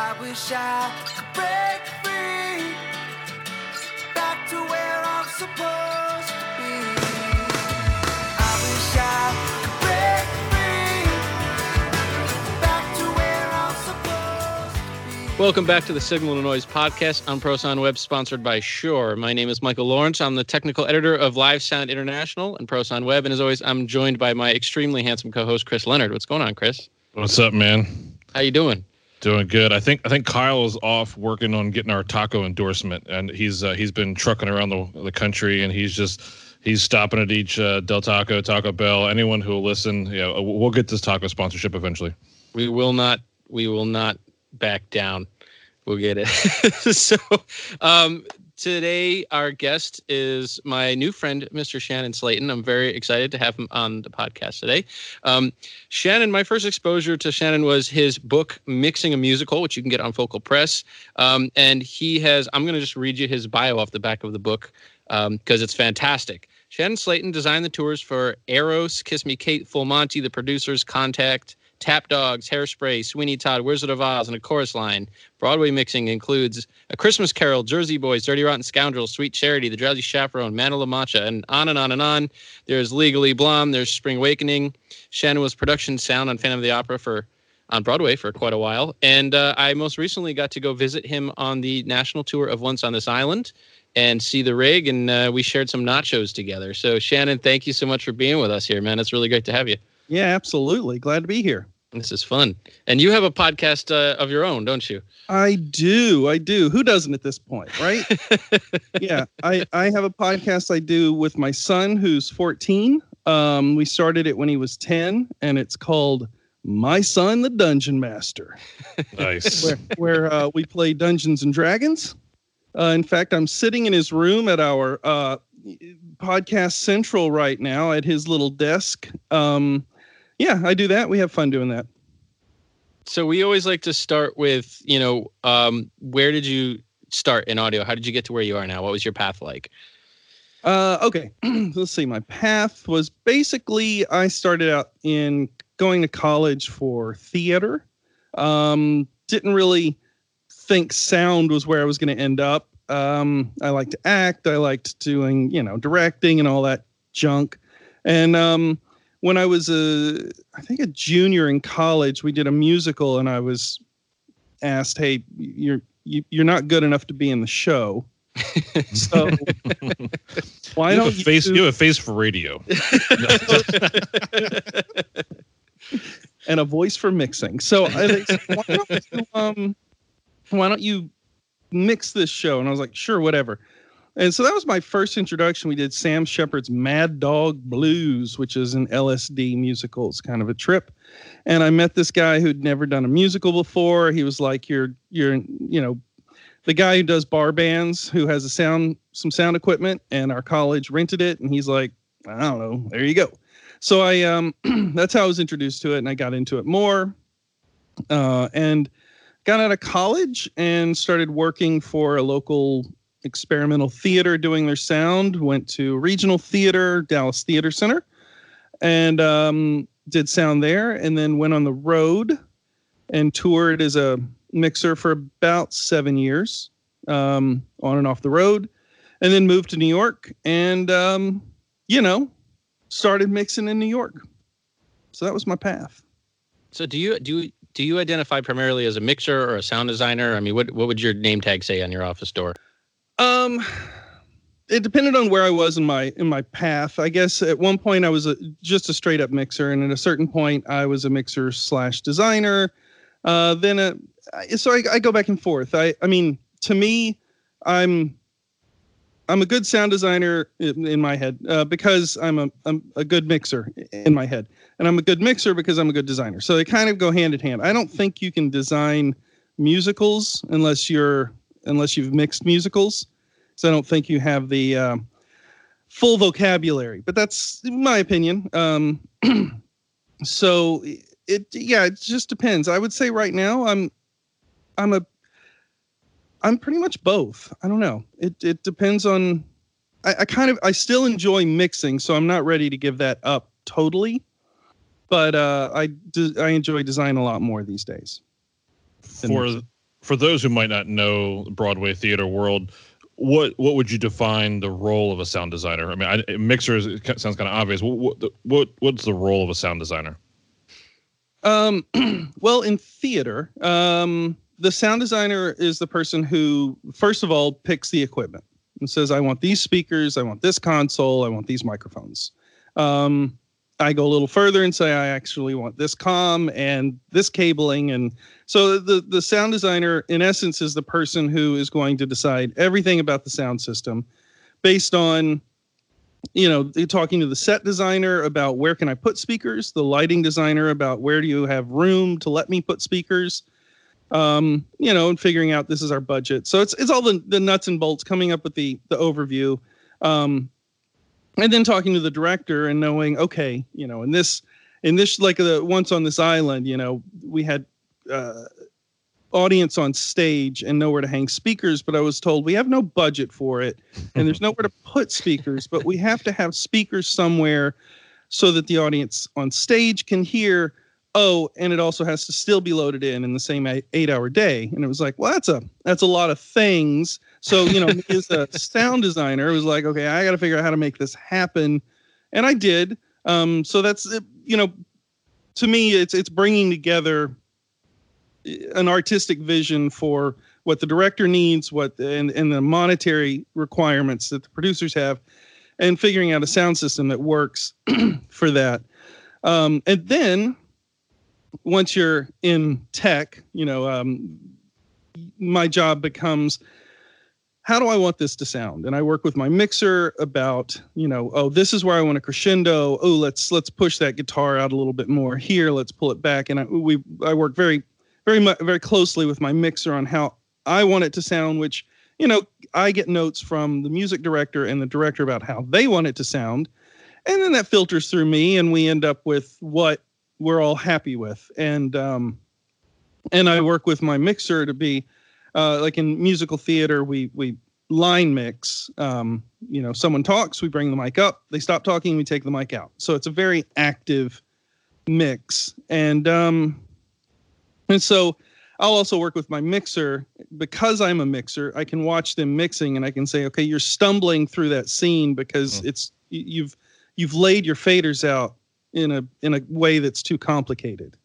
I wish I could break free back to where I'm supposed to be. I wish I could break free back to where I'm supposed to be. Welcome back to the Signal to Noise podcast on ProSound Web, sponsored by Shure. My name is Michael Lawrence. I'm the technical editor of Live Sound International and ProSound Web. And as always, I'm joined by my extremely handsome co-host Chris Leonard. What's going on, Chris? What's up, man? How you doing? Doing good. I think I think Kyle is off working on getting our taco endorsement, and he's uh, he's been trucking around the the country, and he's just he's stopping at each uh, Del Taco, Taco Bell. Anyone who will listen, yeah, we'll get this taco sponsorship eventually. We will not. We will not back down. We'll get it. so, um, today our guest is my new friend, Mr. Shannon Slaton. I'm very excited to have him on the podcast today. Um, Shannon, my first exposure to Shannon was his book, Mixing a Musical, which you can get on Focal Press. Um, and he has, I'm going to just read you his bio off the back of the book because it's fantastic. Shannon Slaton designed the tours for Eros, Kiss Me Kate, Full Monty, the producers, Contact, Tap Dogs, Hairspray, Sweeney Todd, Wizard of Oz, and a chorus line. Broadway mixing includes A Christmas Carol, Jersey Boys, Dirty Rotten Scoundrels, Sweet Charity, The Drowsy Chaperone, Man of La Mancha, and on and on and on. There's Legally Blonde, there's Spring Awakening. Shannon was production sound on Phantom of the Opera for on Broadway for quite a while. And uh, I most recently got to go visit him on the national tour of Once on This Island and see the rig, and uh, we shared some nachos together. So, Shannon, thank you so much for being with us here, man. It's really great to have you. Yeah, absolutely. Glad to be here. This is fun. And you have a podcast uh, of your own, don't you? I do. I do. Who doesn't at this point, right? yeah. I, I have a podcast I do with my son who's 14. Um, we started it when he was 10, and it's called My Son the Dungeon Master, Nice. where, where uh, we play Dungeons and Dragons. Uh, in fact, I'm sitting in his room at our uh, podcast central right now at his little desk. Um, yeah, I do that. We have fun doing that. so we always like to start with, you know, um, where did you start in audio? How did you get to where you are now? What was your path like? Uh, okay, let's see. My path was basically I started out in going to college for theater. Um, didn't really think sound was where I was going to end up. Um, I liked to act. I liked doing, you know, directing and all that junk. And um, when I was a, I think a junior in college, we did a musical, and I was asked, "Hey, you're you, you're not good enough to be in the show." so why you don't a face? you You have a face for radio. and a voice for mixing. So I why don't you um why don't you mix this show? And I was like, sure, whatever. And so that was my first introduction. We did Sam Shepard's Mad Dog Blues, which is an LSD musical. It's kind of a trip. And I met this guy who'd never done a musical before. He was like, You're you're you know, the guy who does bar bands who has a sound some sound equipment and our college rented it and he's like, I don't know, there you go. So I um that's how I was introduced to it and I got into it more. Uh and got out of college and started working for a local experimental theater doing their sound went to regional theater dallas theater center and um, did sound there and then went on the road and toured as a mixer for about seven years um, on and off the road and then moved to new york and um, you know started mixing in new york so that was my path So do you do you, do you identify primarily as a mixer or a sound designer? I mean, what what would your name tag say on your office door? Um, it depended on where I was in my in my path. I guess at one point I was a, just a straight up mixer, and at a certain point I was a mixer slash designer. Uh, then a, I- so I, I go back and forth. I I mean, to me, I'm I'm a good sound designer in, in my head uh, because I'm a I'm a good mixer in my head, and I'm a good mixer because I'm a good designer. So they kind of go hand in hand. I don't think you can design musicals unless you're unless you've mixed musicals. So I don't think you have the um, full vocabulary. But that's my opinion. Um, so it yeah, it just depends. I would say right now I'm I'm a I'm pretty much both. I don't know. It it depends on. I, I kind of I still enjoy mixing, so I'm not ready to give that up totally. But uh, I do, I enjoy design a lot more these days. for for those who might not know Broadway theater world, what what would you define the role of a sound designer? I mean, I, mixer is, sounds kind of obvious. What, what what what's the role of a sound designer? Um, well, in theater, um, the sound designer is the person who, first of all, picks the equipment and says, "I want these speakers, I want this console, I want these microphones." Um, I go a little further and say, "I actually want this com and this cabling," and so the the sound designer, in essence, is the person who is going to decide everything about the sound system, based on you know talking to the set designer about where can i put speakers the lighting designer about where do you have room to let me put speakers um, you know, and figuring out this is our budget. So it's it's all the, the nuts and bolts coming up with the the overview. Um, and then talking to the director and knowing, okay, you know, in this in this like the once on this island, you know, we had uh, audience on stage and nowhere to hang speakers, but I was told we have no budget for it and there's nowhere to put speakers, but we have to have speakers somewhere so that the audience on stage can hear oh, and it also has to still be loaded in in the same eight hour day. And it was like, well, that's a that's a lot of things. So you know, as a sound designer, it was like, okay, I got to figure out how to make this happen, and I did. Um, so that's you know, to me, it's it's bringing together an artistic vision for what the director needs, what and and the monetary requirements that the producers have, and figuring out a sound system that works for that. Um, and then once you're in tech, you know, um, my job becomes how do I want this to sound? And I work with my mixer about, you know, oh, this is where I want a crescendo. Oh, let's let's push that guitar out a little bit more here. Let's pull it back. And I, we I work very very much very closely with my mixer on how I want it to sound. Which you know, I get notes from the music director and the director about how they want it to sound, and then that filters through me, and we end up with what we're all happy with. And um, and I work with my mixer to be uh, like in musical theater, we we line mix. Um, you know, someone talks, we bring the mic up. They stop talking, we take the mic out. So it's a very active mix. And um, and so I'll also work with my mixer because I'm a mixer. I can watch them mixing, and I can say, okay, you're stumbling through that scene because mm. it's you've you've laid your faders out in a in a way that's too complicated.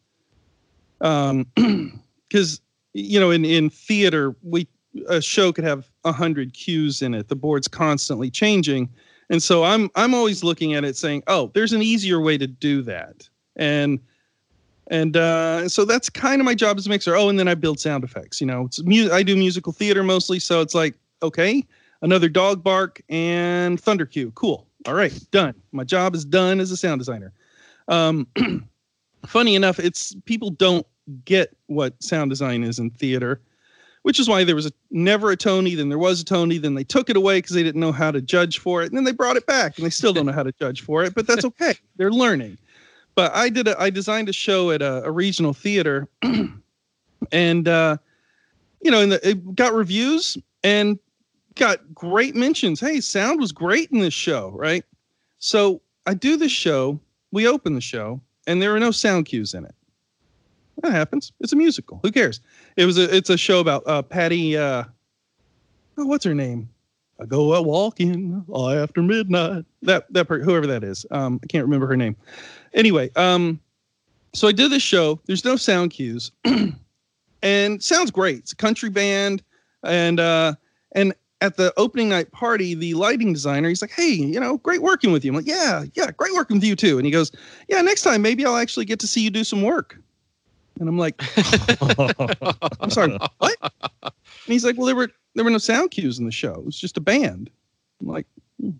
Um, because you know, in in theater, we a show could have a hundred cues in it. The board's constantly changing, and so I'm I'm always looking at it saying, oh, there's an easier way to do that, and and uh, so that's kind of my job as a mixer. Oh, and then I build sound effects. You know, it's mu- I do musical theater mostly, so it's like okay, another dog bark and thunder cue. Cool. All right, done. My job is done as a sound designer. Um, funny enough, it's people don't get what sound design is in theater, which is why there was a, never a Tony, then there was a Tony, then they took it away because they didn't know how to judge for it, and then they brought it back, and they still don't know how to judge for it, but that's okay. They're learning. But I did a, I designed a show at a, a regional theater, and uh, you know, and the, it got reviews and got great mentions. Hey, sound was great in this show, right? So I do this show we open the show and there are no sound cues in it. That happens. It's a musical. Who cares? It was a it's a show about uh Patty uh oh, what's her name? I go out walking all after midnight. That that per, whoever that is. Um I can't remember her name. Anyway, um so I did this show. There's no sound cues. and sounds great. It's a country band and uh and at the opening night party, the lighting designer, he's like, Hey, you know, great working with you. I'm like, Yeah, yeah, great working with you too. And he goes, Yeah, next time maybe I'll actually get to see you do some work. And I'm like, I'm sorry, what? And he's like, Well, there were there were no sound cues in the show. It was just a band. I'm like, hmm.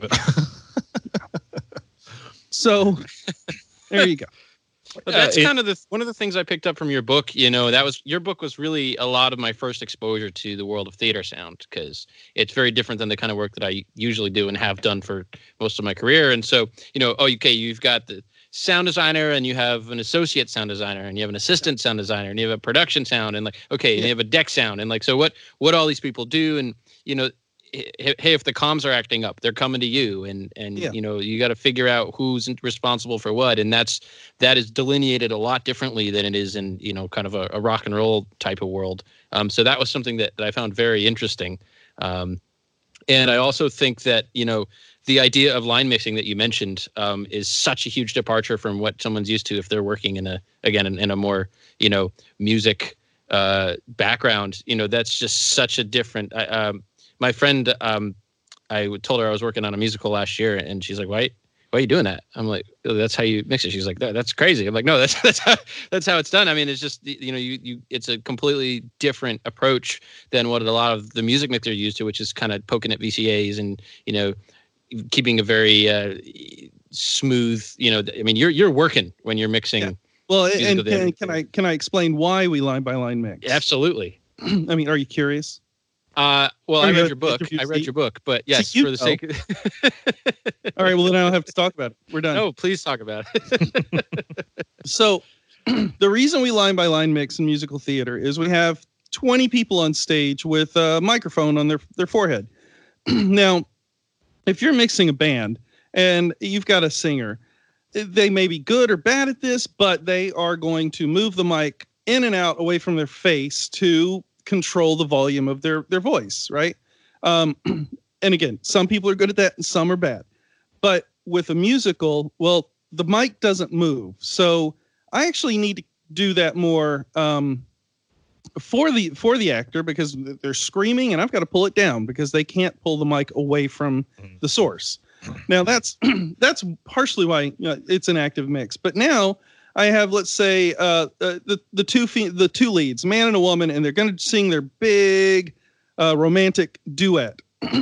so there you go. But that's kind of the one of the things I picked up from your book. You know, that was your book was really a lot of my first exposure to the world of theater sound because it's very different than the kind of work that I usually do and have done for most of my career. And so, you know, oh, okay, you've got the sound designer and you have an associate sound designer and you have an assistant sound designer and you have a production sound and like okay, and you have a deck sound and like so what what all these people do and you know hey, hey, if the comms are acting up, they're coming to you, and and Yeah. you know you got to figure out who's responsible for what, and that's that is delineated a lot differently than it is in you know kind of a, a rock and roll type of world. Um, so that was something that, that I found very interesting. Um, and I also think that you know the idea of line mixing that you mentioned um, is such a huge departure from what someone's used to if they're working in a again in, in a more you know music uh, background. You know that's just such a different. I, um, my friend, um, I told her I was working on a musical last year, and she's like, "Why? Why are you doing that?" I'm like, oh, "That's how you mix it." She's like, "That- "That's crazy." I'm like, "No, that's that's how that's how it's done." I mean, it's just you know, you you it's a completely different approach than what a lot of the music mixers are used to, which is kind of poking at VCAs and you know, keeping a very uh, smooth. You know, I mean, you're you're working when you're mixing. Yeah. Well, and, and can I can I explain why we line by line mix? Absolutely. I mean, are you curious? Uh, well, Are I read your book. I read your book, but yes, for the sake. All right. Well, then I don't have to talk about it. We're done. no, please talk about it. So, the reason we line by line mix in musical theater is we have 20 people on stage with a microphone on their, their forehead. now, if you're mixing a band and you've got a singer, they may be good or bad at this, but they are going to move the mic in and out away from their face to control the volume of their, their voice, right? Um, and again, some people are good at that and some are bad. But with a musical, well, the mic doesn't move. So I actually need to do that more um, for the for the actor because they're screaming and I've got to pull it down because they can't pull the mic away from Mhm. the source. Now that's that's partially why you know, it's an active mix. But now I have let's say uh, uh, the the two fe- the two leads, man and a woman, and they're going to sing their big uh, romantic duet.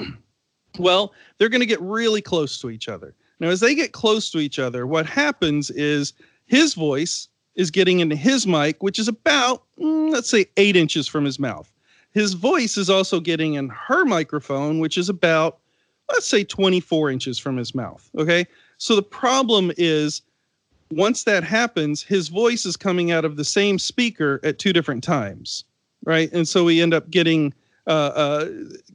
well, they're going to get really close to each other. Now, as they get close to each other, what happens is his voice is getting into his mic, which is about, mm, let's say, eight inches from his mouth. His voice is also getting in her microphone, which is about, let's say, 24 inches from his mouth. Okay. So the problem is once that happens, his voice is coming out of the same speaker at two different times. Right. And so we end up getting uh, uh,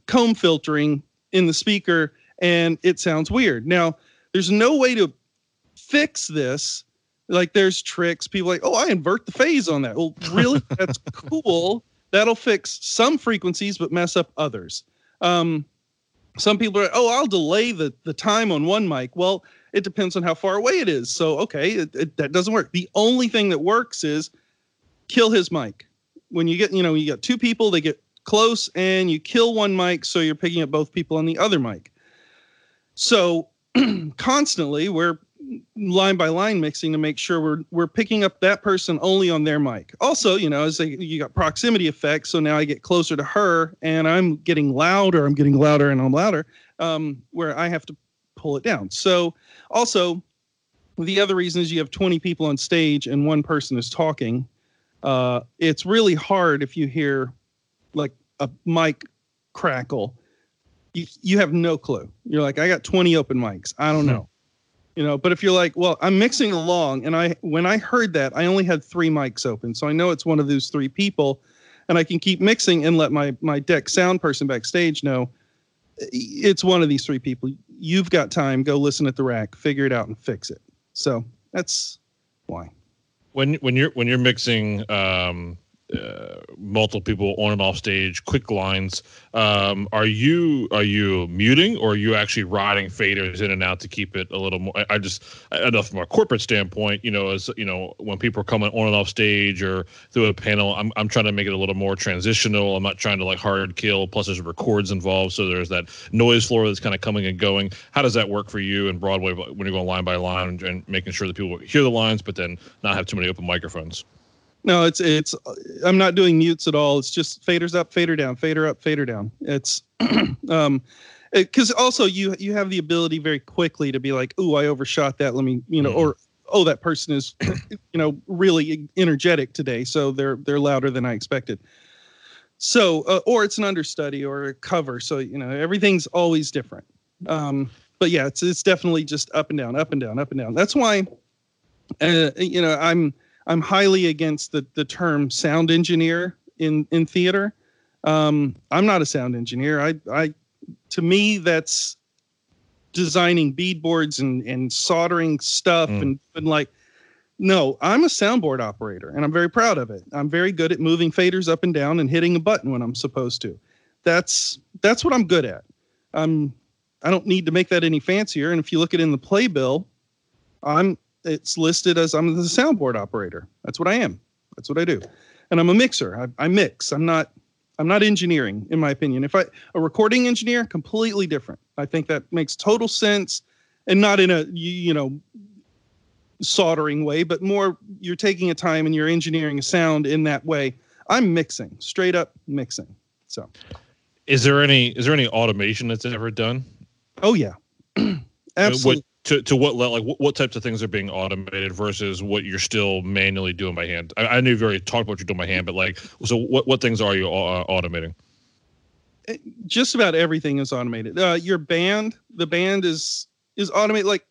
comb filtering in the speaker and it sounds weird. Now, there's no way to fix this. Like there's tricks. People are like, oh, I invert the phase on that. Well, really? That's cool. That'll fix some frequencies, but mess up others. Um, some people are, oh, I'll delay the the time on one mic. Well, it depends on how far away it is. So okay, it, it, that doesn't work. The only thing that works is kill his mic. When you get, you know, you got two people, they get close, and you kill one mic, so you're picking up both people on the other mic. So constantly we're line by line mixing to make sure we're we're picking up that person only on their mic. Also, you know, as they, you got proximity effects, so now I get closer to her and I'm getting louder, I'm getting louder and I'm louder, um, where I have to pull it down. So also the other reason is you have 20 people on stage and one person is talking. Uh, it's really hard if you hear like a mic crackle. You, you have no clue. You're like, I got 20 open mics. I don't know you know but if you're like well i'm mixing along and i when i heard that i only had three mics open. So i know it's one of those three people and i can keep mixing and let my my deck sound person backstage know it's one of these three people. You've got time. Go listen at the rack. Figure it out and fix it. So that's why. When when you're when you're mixing um uh, multiple people on and off stage quick lines. Um are you are you muting or are you actually riding faders in and out to keep it a little more? I, just i know from a corporate standpoint you know as you know when people are coming on and off stage or through a panel i'm, I'm trying to make it a little more transitional. I'm not trying to like hard kill. Plus there's records involved so there's that noise floor that's kind of coming and going. How does that work for you in broadway when you're going line by line and, and making sure that people hear the lines but then not have too many open microphones no it's it's i'm not doing mutes at all. It's just faders up fader down fader up fader down. It's um because also you you have the ability very quickly to be like oh i overshot that. Let me you know Mhm. or oh that person is you know really energetic today so they're they're louder than i expected. So uh, or it's an understudy or a cover so you know everything's always different. Um but yeah it's it's definitely just up and down up and down up and down. That's why uh, you know i'm i'm highly against the the term sound engineer in in theater um i'm not a sound engineer i i to me, that's designing breadboards and and soldering stuff Mm. and, and like. No, I'm a soundboard operator, and I'm very proud of it. I'm very good at moving faders up and down and hitting a button when I'm supposed to. That's that's what I'm good at. I'm I don't need to make that any fancier. And if you look at it in the playbill, I'm it's listed as I'm the soundboard operator. That's what I am. That's what I do. And I'm a mixer. I, I mix. I'm not I'm not engineering, in my opinion. If I a recording engineer, completely different. I think that makes total sense, and not in a you, you know soldering way, but more you're taking a time and you're engineering a sound in that way. I'm mixing, straight up mixing. So, Is there any is there any automation that's ever done? oh yeah, absolutely. To to what like what, what types of things are being automated versus what you're still manually doing by hand? I, I knew you've already talked about what you're doing by hand, but like so what what things are you uh, automating? just about everything is automated. Uh, your band, the band is is automated. Like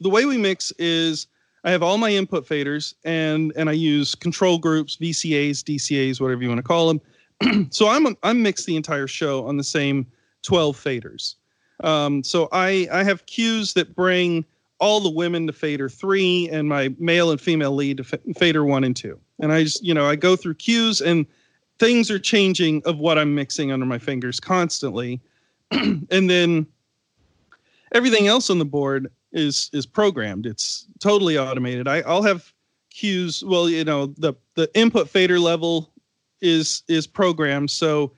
the way we mix is, I have all my input faders and and I use control groups, VCAs, DCAs, whatever you want to call them. so I'm I'm the entire show on the same 12 faders. Um, so I I have cues that bring all the women to fader three and my male and female lead to fader one and two. And I just you know I go through cues and things are changing of what I'm mixing under my fingers constantly. and then everything else on the board is is programmed. It's totally automated. I, I'll have cues. Well, you know, the the input fader level is is programmed. So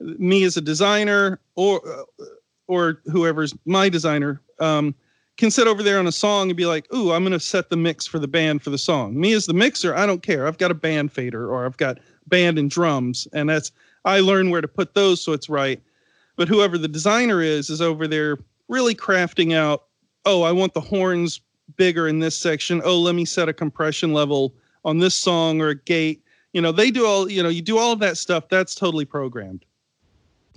me as a designer or uh, or whoever's my designer um, can sit over there on a song and be like, "Ooh, I'm going to set the mix for the band for the song." Me as the mixer, I don't care. I've got a band fader or I've got band and drums, and that's I learn where to put those so it's right. But whoever the designer is is over there really crafting out. Oh, I want the horns bigger in this section. Oh, let me set a compression level on this song or a gate. You know, they do all. You know, you do all of that stuff. That's totally programmed.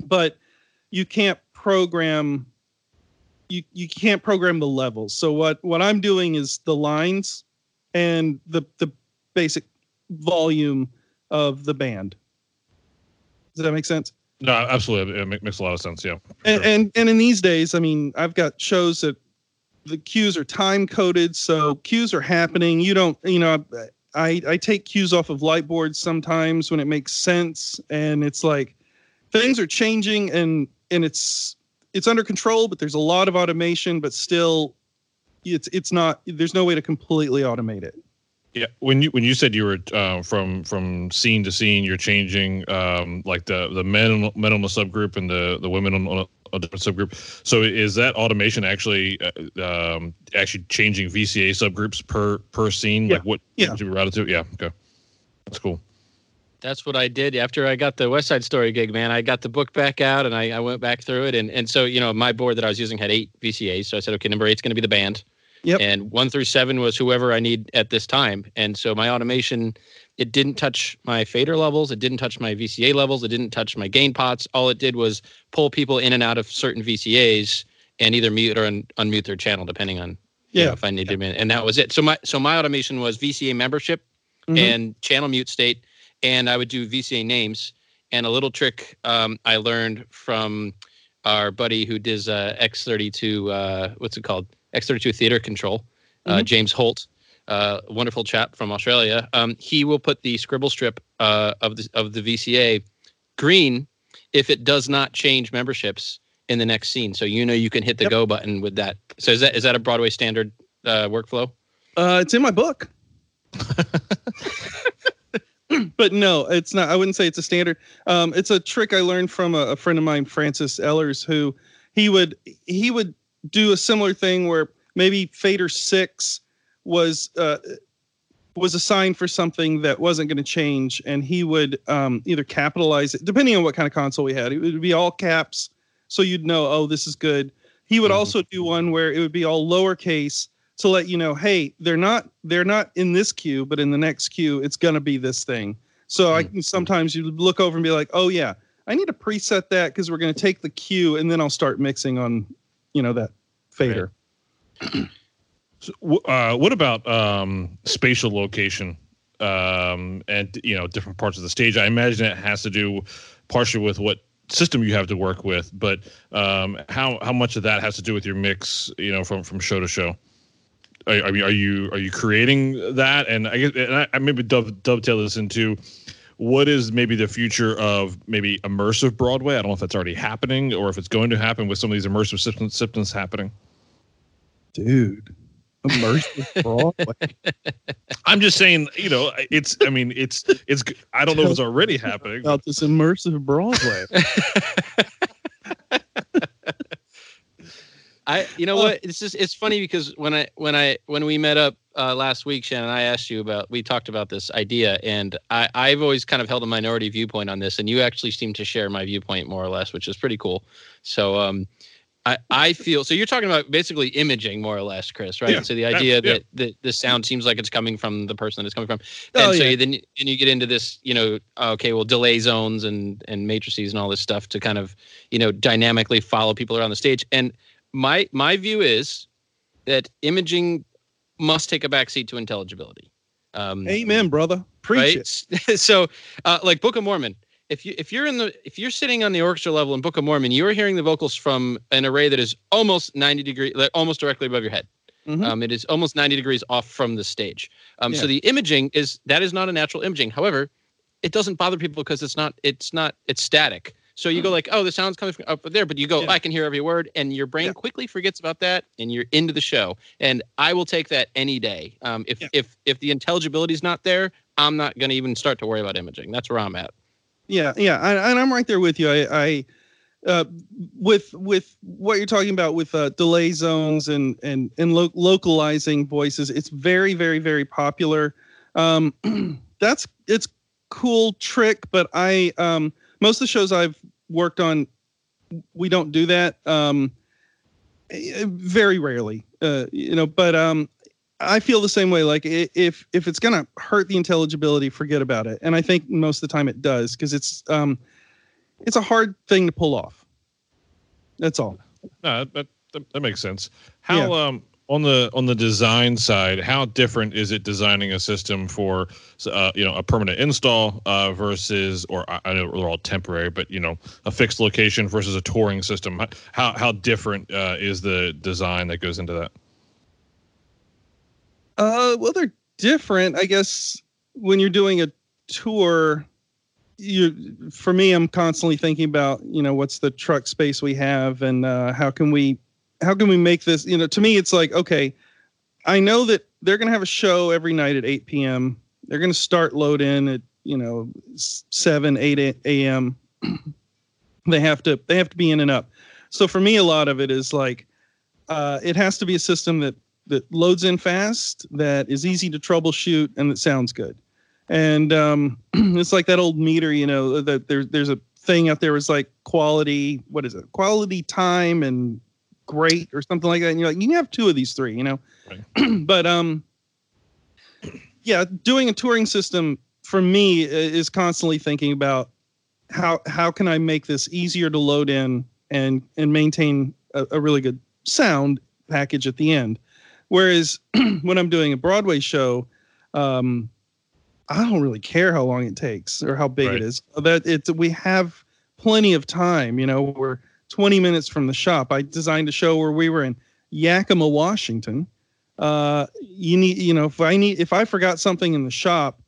But you can't program. You you can't program the levels. So what what I'm doing is the lines and the the basic volume of the band. Does that make sense? No, absolutely, it makes a lot of sense. Yeah, And, Sure. and and in these days, I mean, I've got shows that the cues are time coded, so cues are happening. You don't, you know, I I take cues off of light boards sometimes when it makes sense, and it's like things are changing, and and it's it's under control, but there's a lot of automation, but still, it's it's not. There's no way to completely automate it. yeah. When you when you said you were uh, from from scene to scene, you're changing um, like the the men men on the subgroup and the the women on, a, a different subgroup. So is that automation actually uh, um, actually changing VCA subgroups per per scene? Yeah. Like what Yeah. to be routed to? Yeah, okay, that's cool. That's what I did after I got the West Side Story gig, man. I got the book back out and I, I went back through it. And, and so, you know, my board that I was using had eight VCAs. So I said, okay, number eight's going to be the band. Yep. And one through seven was whoever I need at this time. And so my automation, it didn't touch my fader levels. It didn't touch my VCA levels. It didn't touch my gain pots. All it did was pull people in and out of certain VCAs and either mute or un- unmute their channel, depending on you know, Yeah. if I needed them in. And that was it. So my so my automation was VCA membership Mhm. and channel mute state, and I would do VCA names. And a little trick um, I learned from our buddy who does uh, X32, uh, what's it called? X32 Theater Control, uh, Mhm. James Holt, uh, wonderful chap from Australia. Um, he will put the scribble strip uh, of the of the VCA green if it does not change memberships in the next scene. So you know you can hit the Yep. go button with that. So is that is that a Broadway standard uh, workflow? Uh, it's in my book. but no, it's not. I wouldn't say it's a standard. Um, it's a trick I learned from a, a friend of mine, Francis Ellers, who he would he would do a similar thing where maybe fader six was uh, was assigned for something that wasn't going to change, and he would um, either capitalize it, depending on what kind of console we had. It would be all caps, so you'd know, oh, this is good. He would Mhm. also do one where it would be all lowercase to let you know, hey, they're not they're not in this cue, but in the next cue, it's gonna be this thing. So I can sometimes you look over and be like, oh yeah, I need to preset that because we're gonna take the cue and then I'll start mixing on, you know, that fader. So, uh, what about um, spatial location um, and you know different parts of the stage? I imagine it has to do partially with what system you have to work with, but um, how how much of that has to do with your mix, you know, from from show to show? Are, I mean, are you are you creating that? And I guess and I, I maybe dove, dovetail this into what is maybe the future of maybe immersive Broadway? I don't know if that's already happening or if it's going to happen with some of these immersive systems, systems happening. Dude, immersive Broadway. I'm just saying, you know, it's. I mean, it's. It's. I don't know if it's already happening. About this immersive Broadway. I, you know what? It's just it's funny because when I when I when we met up uh, last week, Shannon, I asked you about we talked about this idea, and I I've always kind of held a minority viewpoint on this, and you actually seem to share my viewpoint more or less, which is pretty cool. So um, I I feel so you're talking about basically imaging more or less, Chris, right? Yeah, so the that- idea yeah. that the the sound seems like it's coming from the person that it's coming from, and Oh, so yeah. you, then and you get into this, you know, okay, well, delay zones and and matrices and all this stuff to kind of, you know, dynamically follow people around the stage. And my my view is that imaging must take a backseat to intelligibility. Um, Amen, brother. Preach it. right? so, uh, like Book of Mormon, if you if you're in the if you're sitting on the orchestra level in Book of Mormon, you are hearing the vocals from an array that is almost 90 degree, like almost directly above your head. Mhm. Um, it is almost 90 degrees off from the stage. Um, So the imaging is that is not a natural imaging. However, it doesn't bother people because it's not it's not it's static. So you go like, oh, the sound's coming from up there, but you go. Yeah. I can hear every word, and your brain Yeah. quickly forgets about that, and you're into the show. And I will take that any day. Um, if Yeah. if if the intelligibility is not there, I'm not going to even start to worry about imaging. That's where I'm at. Yeah, yeah, I, and I'm right there with you. I, I uh, with with what you're talking about with uh, delay zones and and and lo- localizing voices. It's very, very, very popular. Um, that's it's cool trick, but I um, most of the shows I've worked on, we don't do that. Um, eh, very rarely, uh, you know. But um, I feel the same way. Like if if it's gonna hurt the intelligibility, forget about it. And I think most of the time it does because it's um, it's a hard thing to pull off. That's all. No, that, that, that makes sense. How um on the on the design side, how different is it designing a system for uh, you know a permanent install uh, versus or I, know they're all temporary, but you know a fixed location versus a touring system? How how different uh, is the design that goes into that? Uh, well, they're different, I guess. When you're doing a tour, you for me, I'm constantly thinking about you know what's the truck space we have and uh, how can we how can we make this you know to me it's like okay i know that they're going to have a show every night at 8 p.m they're going to start load in at you know 7 8 a.m they have to they have to be in and up. So for me a lot of it is like uh, it has to be a system that that loads in fast that is easy to troubleshoot and that sounds good. And um, it's like that old meter you know that there, there's a thing out there was like quality what is it? Quality time and great or something like that and you're like you can have two of these three you know? But um yeah doing a touring system for me is constantly thinking about how how can i make this easier to load in and and maintain a, a really good sound package at the end. Whereas when i'm doing a broadway show um i don't really care how long it takes or how big Right. it is. That it's we have plenty of time you know we're 20 minutes from the shop i designed a show where we were in yakima washington. Uh you need you know if i need if i forgot something in the shop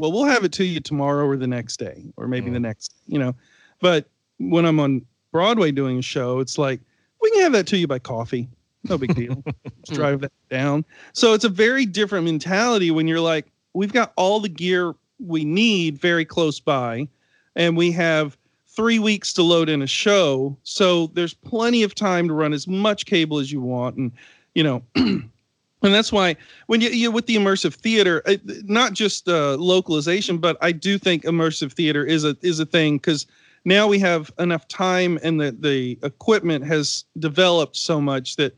well we'll have it to you tomorrow or the next day or maybe the next you know. But when i'm on broadway doing a show it's like we can have that to you by coffee. No big deal. Just drive that down. So it's a very different mentality when you're like we've got all the gear we need very close by and we have three weeks to load in a show so there's plenty of time to run as much cable as you want and you know and that's why when you, you with the immersive theater uh, not just uh, localization but i do think immersive theater is a is a thing because now we have enough time and the the equipment has developed so much that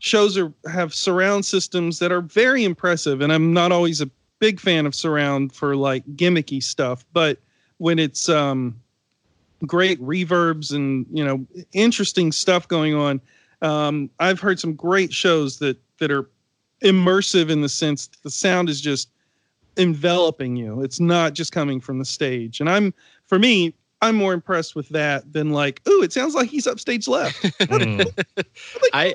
shows are have surround systems that are very impressive and i'm not always a big fan of surround for like gimmicky stuff but when it's um great reverbs and you know interesting stuff going on um i've heard some great shows that that are immersive in the sense the sound is just enveloping you it's not just coming from the stage and i'm for me I'm more impressed with that than like, ooh, it sounds like he's upstage left. Mm. I,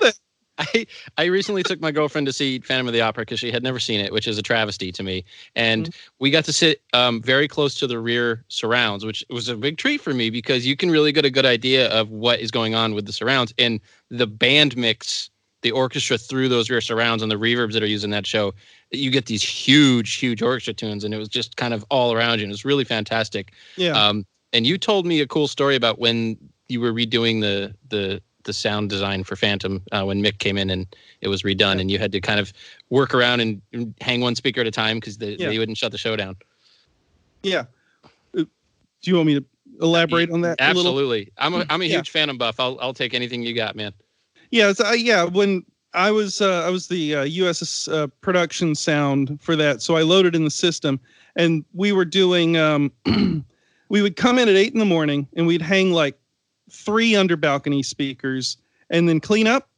I I recently took my girlfriend to see Phantom of the Opera because she had never seen it, which is a travesty to me. And we got to sit um, very close to the rear surrounds, which was a big treat for me because you can really get a good idea of what is going on with the surrounds and the band mix, the orchestra through those rear surrounds and the reverbs that are used in that show. You get these huge, huge orchestra tunes, and it was just kind of all around you. And it was really fantastic. yeah. Um, and you told me a cool story about when you were redoing the the the sound design for Phantom uh, when Mick came in and it was redone, and you had to kind of work around and, hang one speaker at a time because they, Yeah. they wouldn't shut the show down. yeah. Uh, Do you want me to elaborate on that a little? Absolutely, I'm a I'm a Yeah. huge Phantom buff. I'll I'll take anything you got, man. Yeah, so, uh, yeah. When I was uh, I was the uh, USS uh, production sound for that, so I loaded in the system, and we were doing. Um, we would come in at eight in the morning, and we'd hang like three under balcony speakers, and then clean up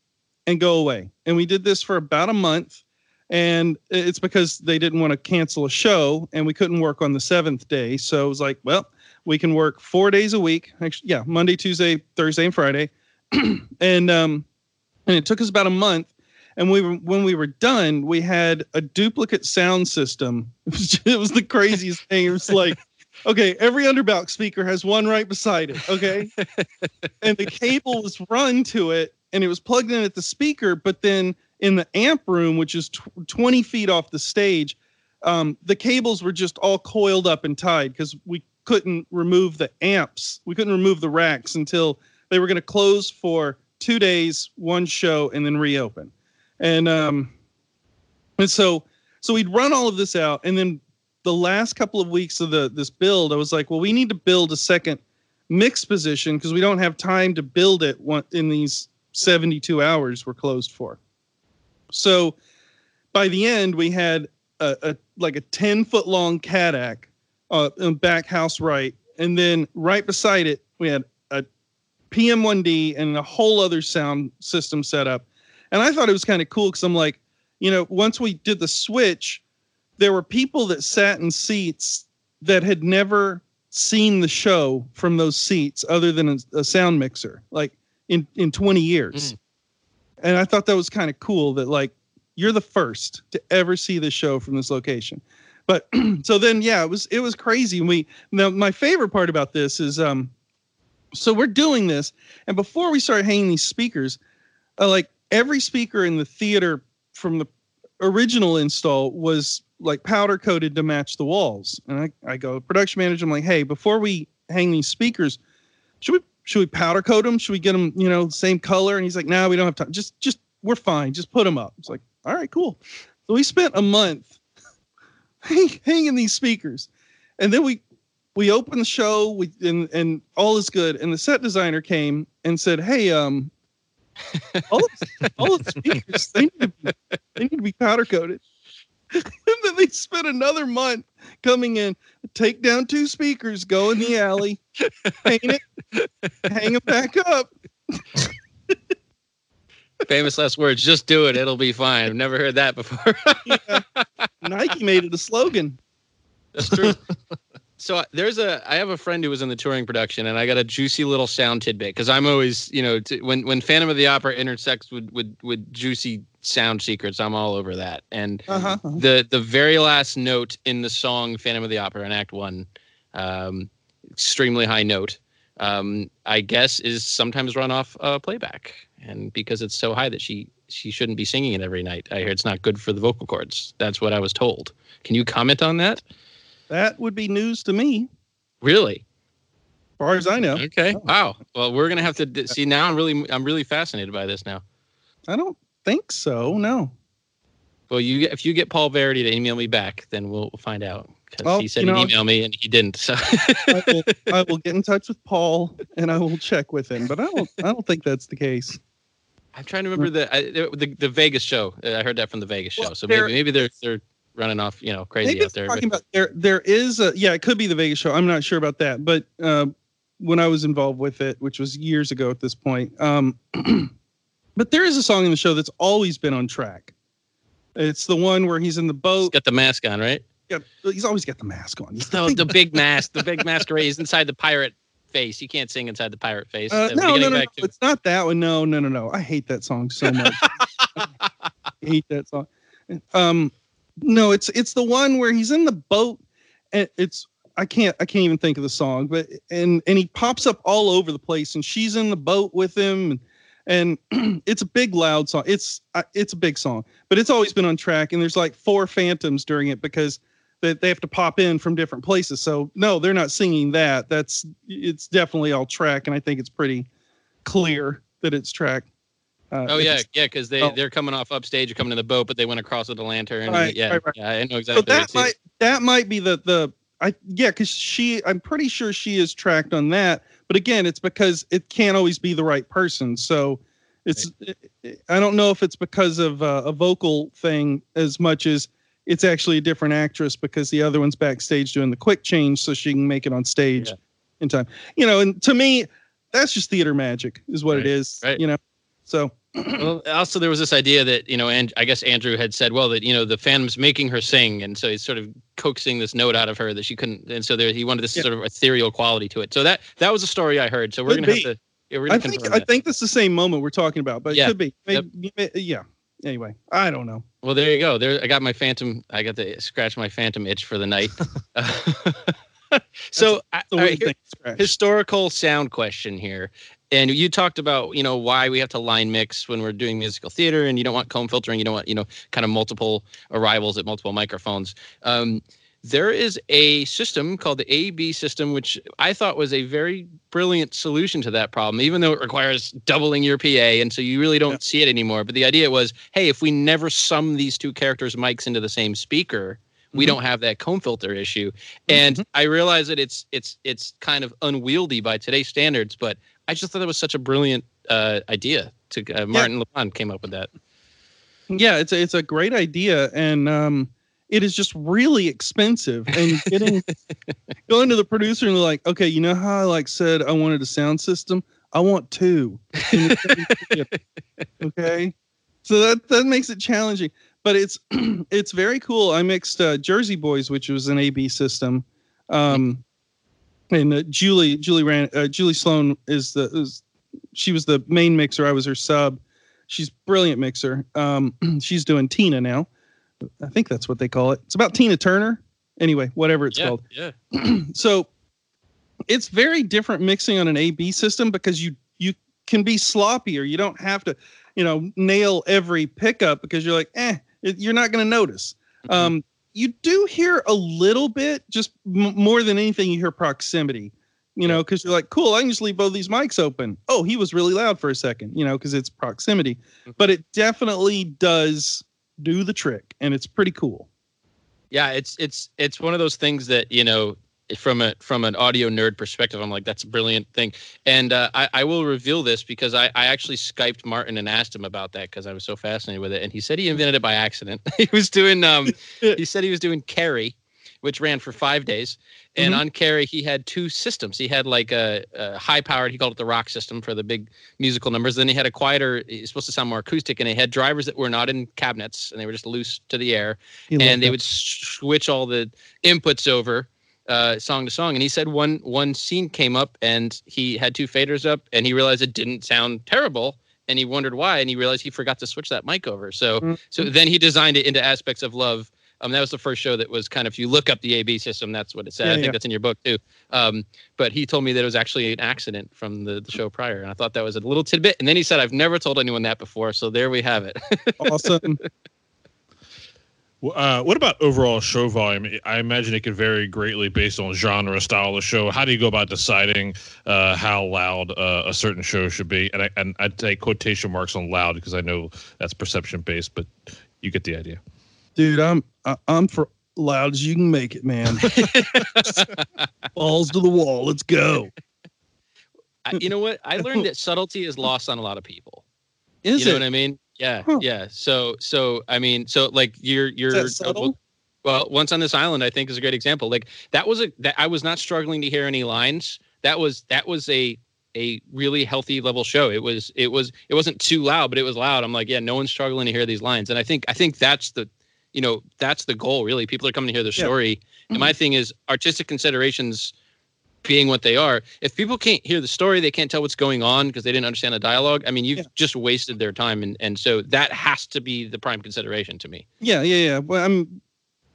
and go away. And we did this for about a month, and it's because they didn't want to cancel a show, and we couldn't work on the seventh day. So it was like, well, we can work four days a week. Actually, yeah, Monday, Tuesday, Thursday, and Friday, and um, and it took us about a month and we were when we were done we had a duplicate sound system it was, it was the craziest thing it was like okay every underback speaker has one right beside it okay? And the cable was run to it and it was plugged in at the speaker but then in the amp room which is tw 20 feet off the stage um, the cables were just all coiled up and tied because we couldn't remove the amps. We couldn't remove the racks until they were going to close for two days one show and then reopen. And um and so so we'd run all of this out and then the last couple of weeks of the this build i was like well we need to build a second mix position because we don't have time to build it in these 72 hours we're closed for. So by the end we had a, a like a 10 foot long cadac uh back house right and then right beside it we had a pm1d and a whole other sound system set up. And i thought it was kind of cool because i'm like you know once we did the switch there were people that sat in seats that had never seen the show from those seats other than a, a sound mixer like in in 20 years. Mm. and i thought that was kind of cool that like you're the first to ever see the show from this location. But so then yeah it was it was crazy. And we now my favorite part about this is um so we're doing this and before we started hanging these speakers uh, like every speaker in the theater from the original install was like powder coated to match the walls. And i, I go production manager i'm like hey before we hang these speakers should we should we powder coat them should we get them you know same color? And he's like no we don't have time just just we're fine. Just put them up. It's like all right cool. So we spent a month hanging these speakers. And then we we opened the show we and and all is good. And the set designer came and said hey um all the, all the speakers they need to be, they need to be powder coated they spent another month coming in take down two speakers go in the alley paint it hang them back up Famous last words. Just do it. It'll be fine. I've never heard that before. Yeah. nike made it a slogan That's true. so uh, there's a I have a friend who was in the touring production, and I got a juicy little sound tidbit because I'm always you know t- when when Phantom of the Opera intersects with with with juicy sound secrets, I'm all over that. And uh-huh the the very last note in the song Phantom of the Opera in Act One, um, extremely high note. Um, I guess is sometimes run off uh, playback, and because it's so high that she she shouldn't be singing it every night. I hear it's not good for the vocal cords. That's what I was told. Can you comment on that? That would be news to me Really? as far as i know Okay. Oh. Wow. Well, we're gonna have to d- see now. I'm really I'm really fascinated by this now. i don't think so no Well, you if you get Paul Verity to email me back, then we'll find out because Well, he said you know- he'd email me and he didn't. So I will, I will get in touch with Paul and I will check with him, but I don't I don't think that's the case. I'm trying to remember the I, the the Vegas show. Uh, I heard that from the Vegas show. So maybe maybe they're they're running off you know crazy Maybe out there. talking but- about there there is a yeah, it could be the Vegas show. I'm not sure about that, but uh, when I was involved with it, which was years ago at this point, um, but there is a song in the show that's always been on track. It's the one where he's in the He's boat. got the mask on, right? Yeah, he's always got the mask on. The, the big mask, the big masquerade is inside the pirate face. You can't sing inside the pirate face. Uh, no, no, no, no, to- it's not that one. No, no, no, no. I hate that song so much. I hate that song. Um, no, it's it's the one where he's in the boat, and it's I can't I can't even think of the song, but and and he pops up all over the place, and she's in the boat with him, and and it's a big loud song. It's it's a big song, but it's always been on track, and there's like four phantoms during it because they, they have to pop in from different places. So no, they're not singing that. That's it's definitely all track, and I think it's pretty clear that it's track. Uh, Oh yeah, yeah, because they Oh. they're coming off upstage coming to the boat, but they went across with a lantern. and- yeah, right, right. yeah, I know exactly. what that might that might be the the I yeah because she I'm pretty sure she is tracked on that, but again it's because it can't always be the right person. So it's I don't know if it's because of uh, a vocal thing as much as it's actually a different actress because the other one's backstage doing the quick change so she can make it on stage Yeah. in time. You know, and to me that's just theater magic is what Right, it is. right. You know, so well, also there was this idea that you know, and I guess Andrew had said, well, that you know the Phantom's making her sing, and so he's sort of coaxing this note out of her that she couldn't, and so there he wanted this Yeah. sort of ethereal quality to it. So that that was a story I heard. So we're Could gonna be. have to. Yeah, I think confirm I think that's the same moment we're talking about, but Yeah. it could be. Yep. Maybe- yeah. Anyway, I don't know. Well, there you go. There, I got my phantom. I got to scratch my phantom itch for the night. so, I, right, here- historical sound question here. And you talked about, you know, why we have to line mix when we're doing musical theater, and you don't want comb filtering, you don't want, you know, kind of multiple arrivals at multiple microphones. Um, there is a system called the AB system, which I thought was a very brilliant solution to that problem, even though it requires doubling your PA, and so you really don't Yeah. see it anymore. But the idea was, hey, if we never sum these two characters' mics into the same speaker, we Mhm. don't have that comb filter issue. And Mhm. I realize that it's it's it's kind of unwieldy by today's standards, but I just thought that was such a brilliant uh, idea. To uh, Martin Levan came up with that. yeah, it's a, it's a great idea, and um, it is just really expensive. And getting going to the producer and they're like, okay, you know how I like said I wanted a sound system? I want two. in the same theater." okay, so that that makes it challenging, but it's it's very cool. I mixed uh, Jersey Boys, which was an AB system. Um, and uh, Julie Julie ran uh, Julie Sloan is the is, she was the main mixer. I was her sub. She's brilliant mixer. Um, she's doing Tina now. I think that's what they call it. It's about Tina Turner. Anyway, whatever it's yeah, called. yeah. So it's very different mixing on an AB system because you you can be sloppier. You don't have to, you know, nail every pickup because you're like, eh, it, you're not going to notice. Mhm. Um, you do hear a little bit, just m- more than anything, you hear proximity. You know, because you're like, cool, I can just leave both these mics open. Oh, he was really loud for a second, you know, because it's proximity. Mhm. But it definitely does do the trick, and it's pretty cool. yeah, it's it's it's one of those things that you know from a from an audio nerd perspective, I'm like that's a brilliant thing. And uh, I, I will reveal this because I, I actually skyped Martin and asked him about that because I was so fascinated with it, and he said he invented it by accident. he was doing um he said he was doing Carrie, which ran for five days. And Mhm. on Carrie, he had two systems. He had like a, a high powered, he called it the rock system for the big musical numbers. Then he had a quieter, it's supposed to sound more acoustic, and he had drivers that were not in cabinets and they were just loose to the air. He and they that. would switch all the inputs over uh, song to song. And he said one one scene came up and he had two faders up and he realized it didn't sound terrible. And he wondered why, and he realized he forgot to switch that mic over. So, Mhm. so then he designed it into aspects of love. Um, that was the first show that was kind of if you look up the AB system, that's what it said. Yeah, I think yeah. that's in your book too. Um, but he told me that it was actually an accident from the, the show prior, and I thought that was a little tidbit. And then he said, "I've never told anyone that before." So there we have it. awesome. Well, Uh, what about overall show volume? I imagine it could vary greatly based on genre, style of show. How do you go about deciding uh, how loud uh, a certain show should be? And, I, and I'd take quotation marks on loud because I know that's perception based, but you get the idea. Dude, I'm I, I'm for loud as you can make it, man. Balls to the wall. Let's go. I, you know what? I learned that subtlety is lost on a lot of people. Is you know it? what I mean? Yeah, Huh. yeah. So, so I mean, so like you're you're well, once on this island, I think is a great example. Like that was a that I was not struggling to hear any lines. That was that was a a really healthy level show. It was it was it wasn't too loud, but it was loud. I'm like, yeah, no one's struggling to hear these lines. And I think I think that's the you know that's the goal really. People are coming to hear the Yeah. story. And Mm-hmm. my thing is artistic considerations being what they are. If people can't hear the story, they can't tell what's going on because they didn't understand the dialogue. I mean, you've Yeah. just wasted their time, and and so that has to be the prime consideration to me. Yeah, yeah, yeah. Well, I'm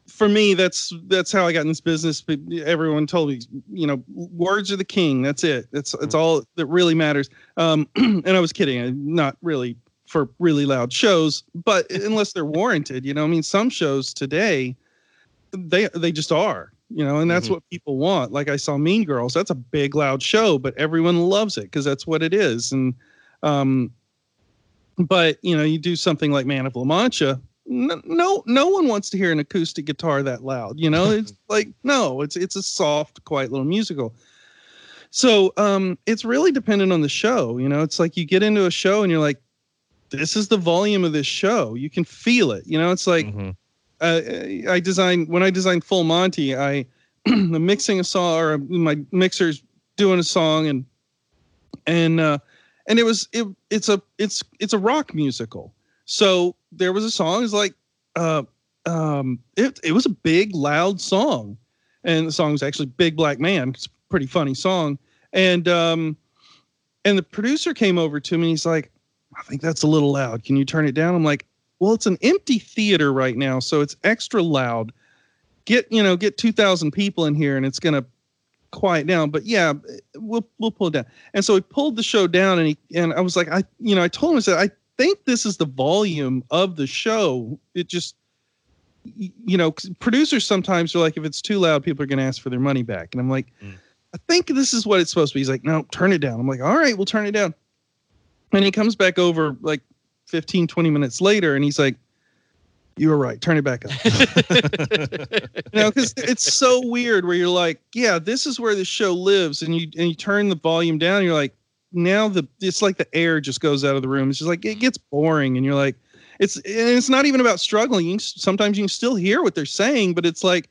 for me. That's that's how I got in this business. But everyone told me, you know, words are the king. That's it. That's that's all that really matters. Um, and I was kidding. Not really for really loud shows, but unless they're warranted, you know. I mean, some shows today, they they just are. You know, and that's Mhm. what people want. Like I saw Mean Girls. That's a big loud show, but everyone loves it because that's what it is. And um, but you know, you do something like Man of La Mancha. No, no, no one wants to hear an acoustic guitar that loud. You know, it's like no, it's it's a soft, quiet little musical. So um, it's really dependent on the show. You know, it's like you get into a show and you're like, this is the volume of this show. You can feel it. You know, it's like Mhm. Uh, I designed when I designed Full Monty. I I'm mixing a song or my mixer's doing a song and and uh, and it was it it's a it's it's a rock musical. So there was a song. It's like uh, um, it it was a big loud song, and the song was actually Big Black Man. It's a pretty funny song, and um, and the producer came over to me. and He's like, I think that's a little loud. Can you turn it down? I'm like, well, it's an empty theater right now, so it's extra loud. Get you know, get two thousand people in here, and it's gonna quiet down. But yeah, we'll we'll pull it down. And so he pulled the show down, and he and I was like, I you know, I told him I said I think this is the volume of the show. It just you know, producers sometimes are like, if it's too loud, people are gonna ask for their money back. And I'm like, Mm. I think this is what it's supposed to be. He's like, no, turn it down. I'm like, all right, we'll turn it down. And he comes back over like 15, 20 minutes later, and he's like, you were right. Turn it back up. you know, because it's so weird where you're like, yeah, this is where the show lives, and you and you turn the volume down, and you're like, now the it's like the air just goes out of the room. It's just like it gets boring, and you're like, it's and it's not even about struggling. You can, sometimes you can still hear what they're saying, but it's like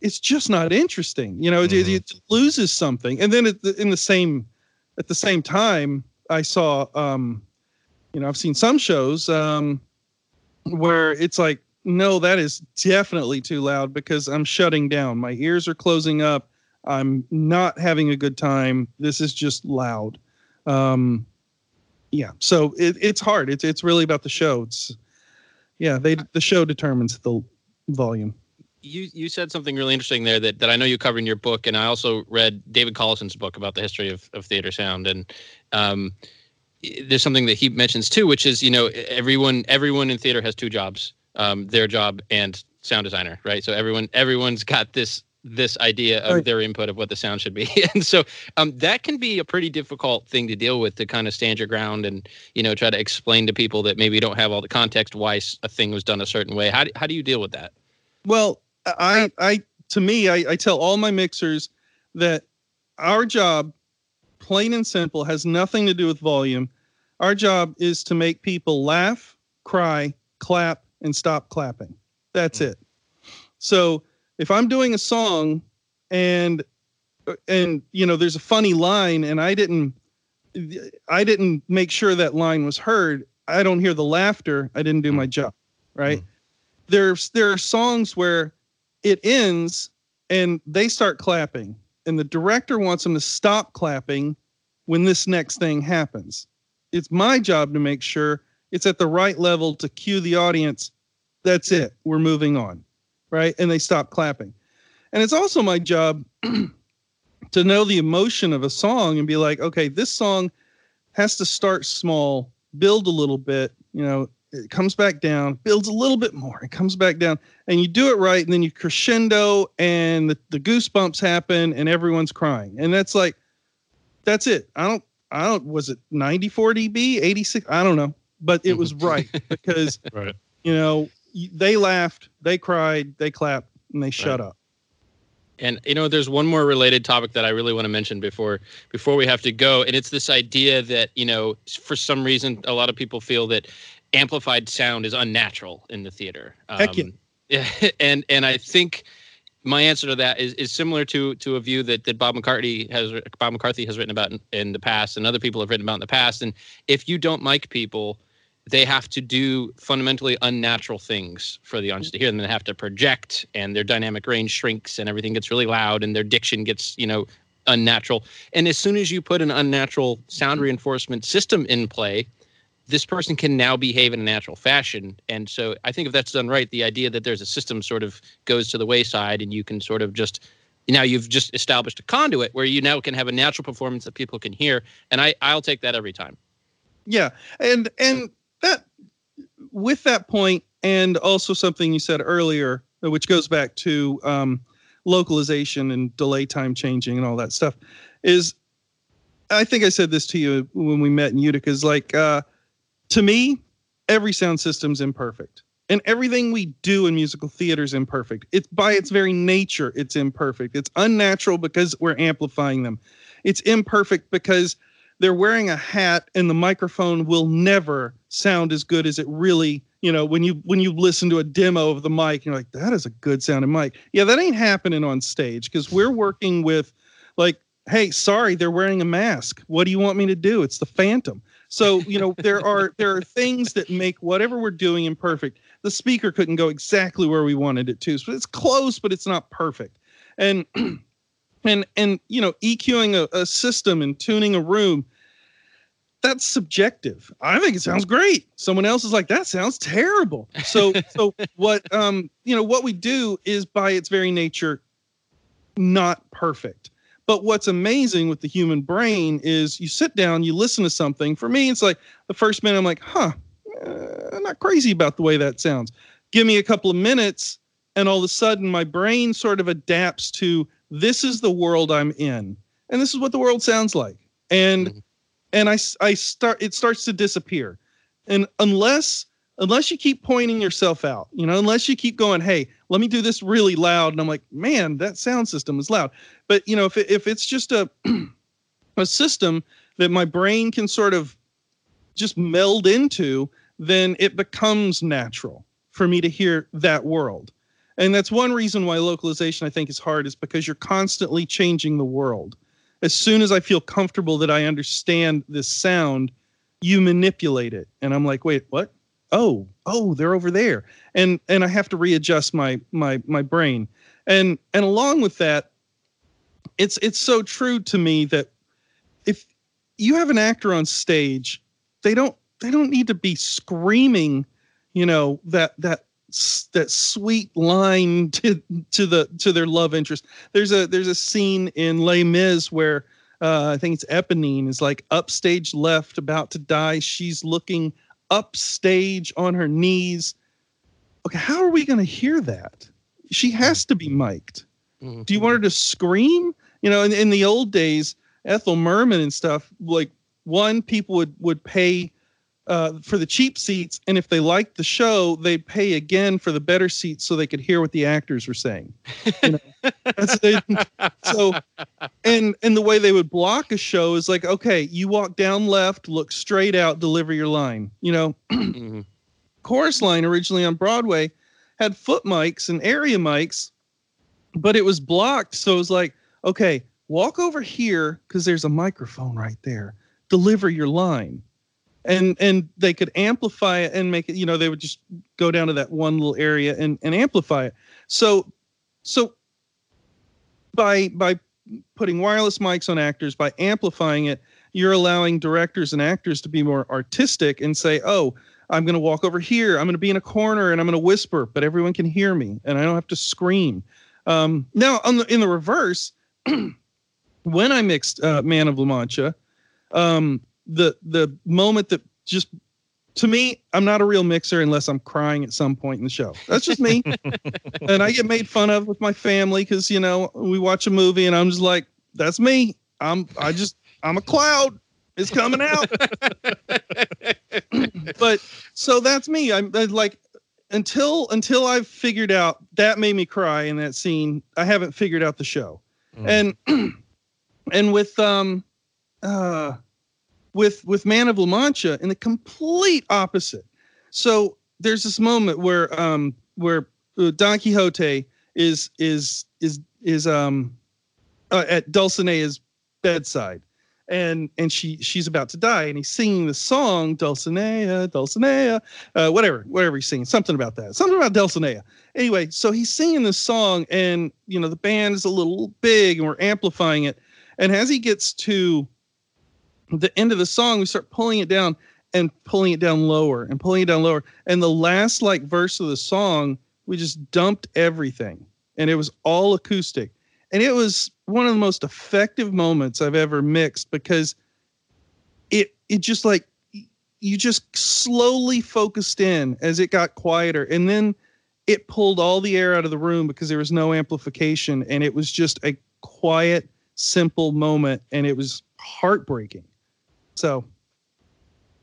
it's just not interesting. You know, it, it, it loses something. And then at the, in the same at the same time, I saw, um, you know, I've seen some shows um, where it's like, no, that is definitely too loud because I'm shutting down. My ears are closing up. I'm not having a good time. This is just loud. Um, yeah, so it, it's hard. It's it's really about the show. It's yeah, they the show determines the volume. you you said something really interesting there that, that I know you cover in your book, and I also read David Collison's book about the history of, of theater sound, and um, there's something that he mentions too, which is you know everyone everyone in theater has two jobs, um, their job and sound designer, right? So everyone everyone's got this this idea of Right. their input of what the sound should be, and so um, that can be a pretty difficult thing to deal with to kind of stand your ground and you know try to explain to people that maybe don't have all the context why a thing was done a certain way. How do, how do you deal with that? Well, I, I, to me, I, I tell all my mixers that our job, plain and simple, has nothing to do with volume. Our job is to make people laugh, cry, clap, and stop clapping. That's Mm. it. So if I'm doing a song and and you know there's a funny line and I didn't I didn't make sure that line was heard, I don't hear the laughter, I didn't do my job, right? Mm. There's there are songs where it ends and they start clapping and the director wants them to stop clapping when this next thing happens. It's my job to make sure it's at the right level to cue the audience. That's it. We're moving on. Right? And they stop clapping. And it's also my job to know the emotion of a song and be like, okay, this song has to start small, build a little bit, you know, it comes back down, builds a little bit more, it comes back down, and you do it right, and then you crescendo, and the, the goosebumps happen, and everyone's crying. And that's like, that's it. I don't, I don't, was it 94 dB, 86? I don't know, but it was right because, Right. you know, they laughed, they cried, they clapped, and they shut Right. up. And you know, there's one more related topic that I really want to mention before before we have to go, and it's this idea that you know, for some reason, a lot of people feel that amplified sound is unnatural in the theater. Heck yeah. yeah. Um, and and I think my answer to that is is similar to to a view that that Bob McCarthy has Bob McCarthy has written about in, in the past, and other people have written about in the past. And if you don't mic people, they have to do fundamentally unnatural things for the audience to hear them. They have to project, and their dynamic range shrinks, and everything gets really loud, and their diction gets, you know, unnatural. And as soon as you put an unnatural sound reinforcement system in play, this person can now behave in a natural fashion. And so I think if that's done right, the idea that there's a system sort of goes to the wayside and you can sort of just now you've just established a conduit where you now can have a natural performance that people can hear. And I, I'll take that every time. Yeah. And and that with that point and also something you said earlier, which goes back to um, localization and delay time changing and all that stuff, is I think I said this to you when we met in Utica. Is like uh, to me, every sound system's imperfect. And everything we do in musical theater is imperfect. It's by its very nature, it's imperfect. It's unnatural because we're amplifying them. It's imperfect because they're wearing a hat and the microphone will never sound as good as it really you know when you when you listen to a demo of the mic you're like that is a good sounding mic yeah that ain't happening on stage because we're working with like hey sorry they're wearing a mask what do you want me to do it's the phantom so you know there are there are things that make whatever we're doing imperfect the speaker couldn't go exactly where we wanted it to so it's close but it's not perfect and and and you know eqing a, a system and tuning a room that's subjective. I think it sounds great. Someone else is like, that sounds terrible. So, so what, um, you know, what we do is by its very nature, not perfect. But what's amazing with the human brain is you sit down, you listen to something. For me, it's like the first minute, I'm like, huh, uh, I'm not crazy about the way that sounds. Give me a couple of minutes, and all of a sudden, my brain sort of adapts to this is the world I'm in, and this is what the world sounds like. And mm-hmm and I, I start it starts to disappear and unless unless you keep pointing yourself out you know unless you keep going hey let me do this really loud and i'm like man that sound system is loud but you know if, it, if it's just a a system that my brain can sort of just meld into then it becomes natural for me to hear that world and that's one reason why localization i think is hard is because you're constantly changing the world as soon as I feel comfortable that I understand this sound, you manipulate it. And I'm like, wait, what? Oh, oh, they're over there. And and I have to readjust my my my brain. And and along with that, it's it's so true to me that if you have an actor on stage, they don't they don't need to be screaming, you know, that that that sweet line to to the to their love interest. There's a there's a scene in Les Mis where uh, I think it's Eponine is like upstage left, about to die. She's looking upstage on her knees. Okay, how are we going to hear that? She has to be mic'd. Mm-hmm. Do you want her to scream? You know, in, in the old days, Ethel Merman and stuff, like one, people would would pay uh, for the cheap seats, and if they liked the show, they'd pay again for the better seats so they could hear what the actors were saying. You know? they, so, and and the way they would block a show is like, okay, you walk down left, look straight out, deliver your line. You know, mm-hmm. chorus line originally on Broadway had foot mics and area mics, but it was blocked. So it was like, okay, walk over here because there's a microphone right there. Deliver your line and and they could amplify it and make it you know they would just go down to that one little area and and amplify it. So so by by putting wireless mics on actors by amplifying it you're allowing directors and actors to be more artistic and say oh i'm going to walk over here. I'm going to be in a corner and i'm going to whisper but everyone can hear me and i don't have to scream. Um, now on the in the reverse when i mixed uh, man of la mancha um, the the moment that just to me, I'm not a real mixer unless I'm crying at some point in the show. That's just me. and I get made fun of with my family because you know we watch a movie and I'm just like, that's me. I'm I just I'm a cloud. It's coming out. but so that's me. I'm, I'm like until until I've figured out that made me cry in that scene. I haven't figured out the show. Mm. And and with um uh with with Man of La Mancha in the complete opposite. So there's this moment where um where uh, Don Quixote is is is is um uh, at Dulcinea's bedside. And and she she's about to die and he's singing the song Dulcinea Dulcinea uh, whatever whatever he's singing something about that something about Dulcinea. Anyway so he's singing this song and you know the band is a little big and we're amplifying it. And as he gets to the end of the song, we start pulling it down and pulling it down lower and pulling it down lower. And the last like verse of the song, we just dumped everything. And it was all acoustic. And it was one of the most effective moments I've ever mixed because it it just like you just slowly focused in as it got quieter. And then it pulled all the air out of the room because there was no amplification. And it was just a quiet simple moment. And it was heartbreaking so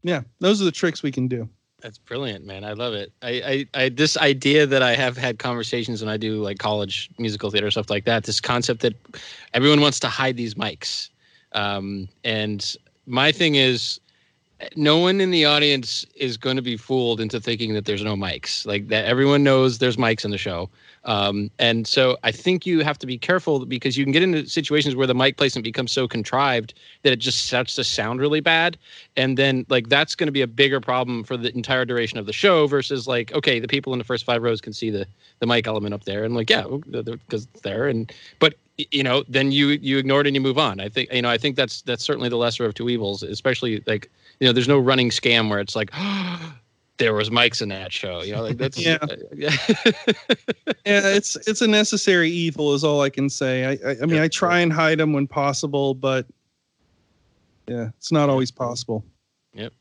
yeah those are the tricks we can do That's brilliant, man. I love it. I, I, I, this idea that I have had conversations when I do like college musical theater stuff like that. This concept that everyone wants to hide these mics, um, and my thing is, no one in the audience is going to be fooled into thinking that there's no mics. Like that, everyone knows there's mics in the show. Um, and so I think you have to be careful because you can get into situations where the mic placement becomes so contrived that it just starts to sound really bad. And then like that's going to be a bigger problem for the entire duration of the show versus like, okay, the people in the first five rows can see the, the mic element up there and like, yeah, because it's there. And, but you know, then you, you ignore it and you move on. I think, you know, I think that's, that's certainly the lesser of two evils, especially like, you know, there's no running scam where it's like, there was mics in that show, you know, like that's, Yeah. Uh, yeah. yeah it's it's a necessary evil is all i can say i i, I mean i try and hide them when possible but yeah it's not always possible Yep.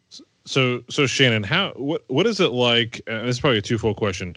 So, so Shannon, how what what is it like? And this is probably a twofold question.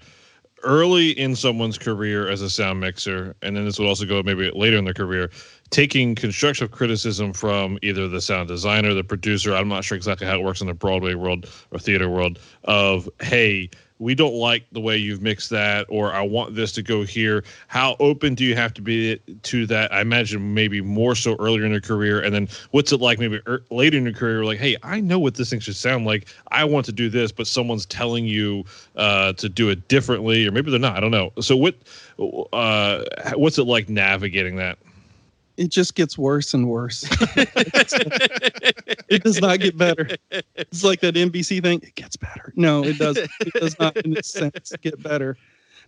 Early in someone's career as a sound mixer, and then this would also go maybe later in their career, taking constructive criticism from either the sound designer, the producer. I'm not sure exactly how it works in the Broadway world or theater world. Of hey, we don't like the way you've mixed that, or I want this to go here. How open do you have to be to that? I imagine maybe more so earlier in your career, and then what's it like maybe er, later in your career? Like, hey, I know what this thing should sound like. I want to do this, but someone's telling you uh, to do it differently, or maybe they're not. I don't know. So what? Uh, what's it like navigating that? It just gets worse and worse. It does not get better. It's like that nbc thing it gets better. No it doesn't it does not in its sense get better.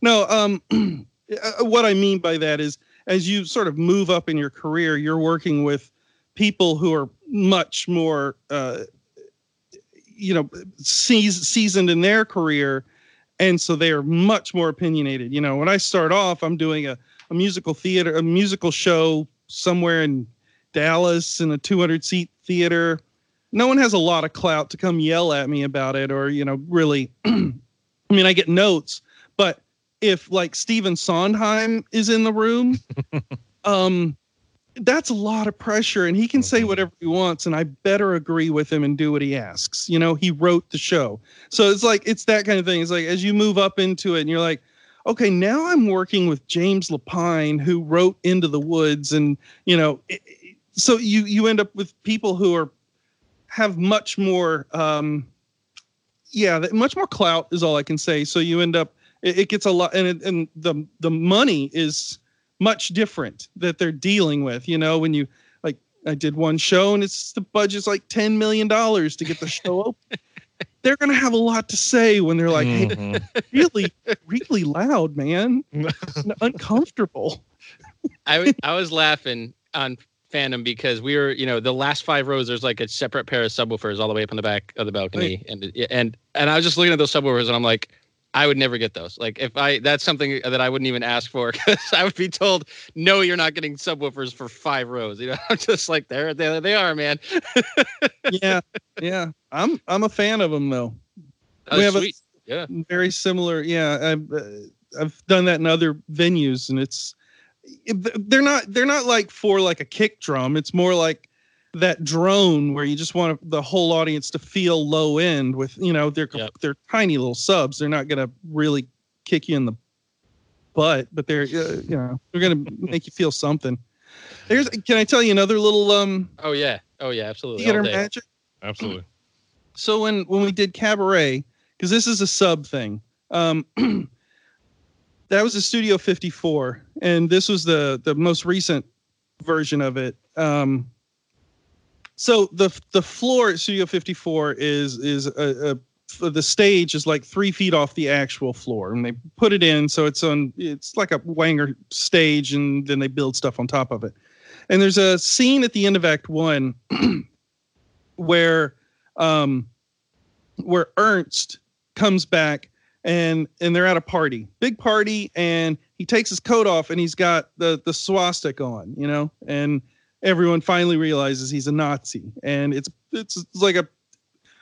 No um uh, what i mean by that is as you sort of move up in your career you're working with people who are much more uh you know seasoned in their career and so they are much more opinionated. You know when i start off i'm doing a, a musical theater a musical show somewhere in dallas in a 200 seat theater. No one has a lot of clout to come yell at me about it or you know really i mean i get notes but if like stephen sondheim is in the room um that's a lot of pressure and he can say Mhm. whatever he wants and i better agree with him and do what he asks. You know he wrote the show. So it's like it's that kind of thing. It's like as you move up into it and you're like okay now i'm working with james lapine who wrote into the woods and you know it, so you you end up with people who are have much more um yeah that- much more clout is all i can say. So you end up it, it gets a lot and it, and the the money is much different that they're dealing with you know when you like i did one show and it's the budget's like 10 million dollars to get the show open they're gonna have a lot to say when they're like hey Mhm. really really loud man uncomfortable I was laughing on Phantom because we were, you know, the last five rows. There's like a separate pair of subwoofers all the way up in the back of the balcony, and and and I was just looking at those subwoofers, and I'm like, I would never get those. Like if I, that's something that I wouldn't even ask for because I would be told, no, you're not getting subwoofers for five rows. You know, I'm just like, there, there they are, man. yeah yeah i'm i'm a fan of them though Oh, We have a- yeah. very similar yeah i've uh, i've done that in other venues and it's it- they're not they're not like for like a kick drum it's more like that drone where you just want the whole audience to feel low end with you know they're Yep. they're tiny little subs they're not gonna really kick you in the butt but they're uh, you know they're gonna make you feel something there's can i tell you another little um Oh yeah. Oh yeah. Absolutely. theater magic Absolutely. so when when we did cabaret because this is a sub thing um that was a studio 54 and this was the the most recent version of it um so the the floor at studio 54 is is a, a the stage is like three feet off the actual floor and they put it in so it's on it's like a Wenger stage and then they build stuff on top of it. And there's a scene at the end of Act One where um, where Ernst comes back and and they're at a party, big party, and he takes his coat off and he's got the the swastika on, you know, and everyone finally realizes he's a Nazi, and it's it's, like a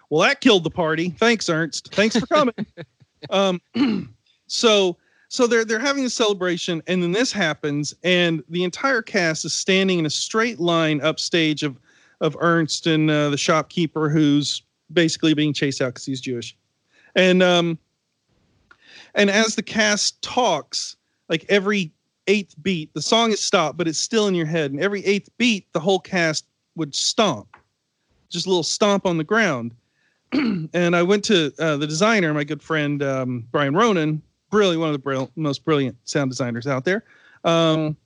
well that killed the party. Thanks, Ernst. Thanks for coming. um, so so they're they're having a celebration, and then this happens, and the entire cast is standing in a straight line upstage of of Ernst and uh, the shopkeeper who's basically being chased out because he's Jewish, and um, and as the cast talks, like every eighth beat, the song is stopped, but it's still in your head, and every eighth beat, the whole cast would stomp, just a little stomp on the ground. and I went to uh, the designer, my good friend um, Brian Ronan, brilliant, one of the most brilliant sound designers out there. Um,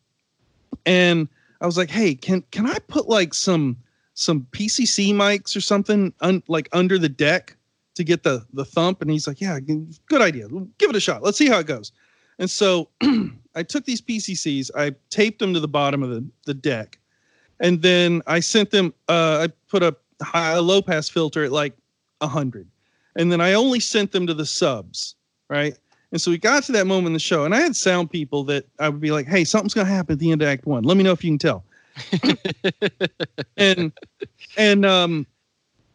and I was like, "Hey, can can I put like some some PCC mics or something un- like under the deck to get the the thump?" And he's like, "Yeah, good idea. Give it a shot. Let's see how it goes." And so I took these PCCs, I taped them to the bottom of the the deck, and then I sent them. Uh, I put a high a low pass filter at like hundred, and then I only sent them to the subs, right? And so we got to that moment in the show, and I had sound people that I would be like, "Hey, something's gonna happen at the end of Act One. Let me know if you can tell." and and um,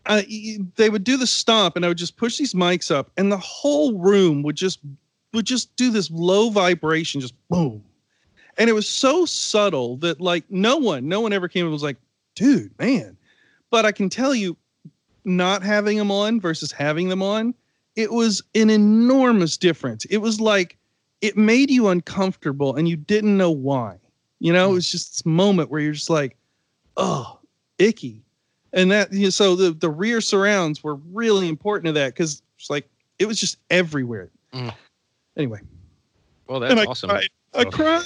I, they would do the stomp, and I would just push these mics up, and the whole room would just would just do this low vibration, just boom. And it was so subtle that like no one, no one ever came and was like, "Dude, man." But I can tell you, not having them on versus having them on, it was an enormous difference. It was like it made you uncomfortable and you didn't know why. You know, it was just this moment where you're just like, oh, icky. And that, you know, so the, the rear surrounds were really important to that because it's like, it was just everywhere. Mm. Anyway. Well, that's and I awesome. cried. I cried.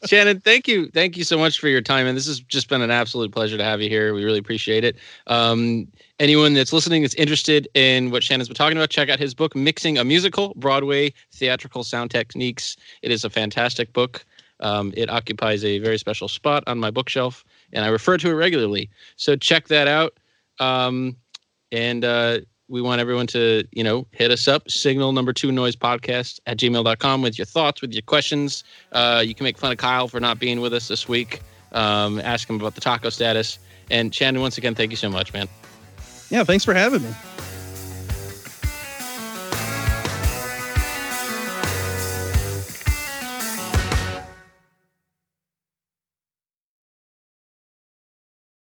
Shannon, thank you. Thank you so much for your time. And this has just been an absolute pleasure to have you here. We really appreciate it. Um, anyone that's listening that's interested in what Shannon's been talking about, check out his book, Mixing a Musical Broadway Theatrical Sound Techniques. It is a fantastic book. Um, it occupies a very special spot on my bookshelf, and I refer to it regularly. So check that out. Um, and uh, we want everyone to, you know, hit us up, signal number two noise podcast at gmail.com with your thoughts, with your questions. Uh, you can make fun of Kyle for not being with us this week. Um, ask him about the taco status. And Shannon, once again, thank you so much, man. Yeah, thanks for having me.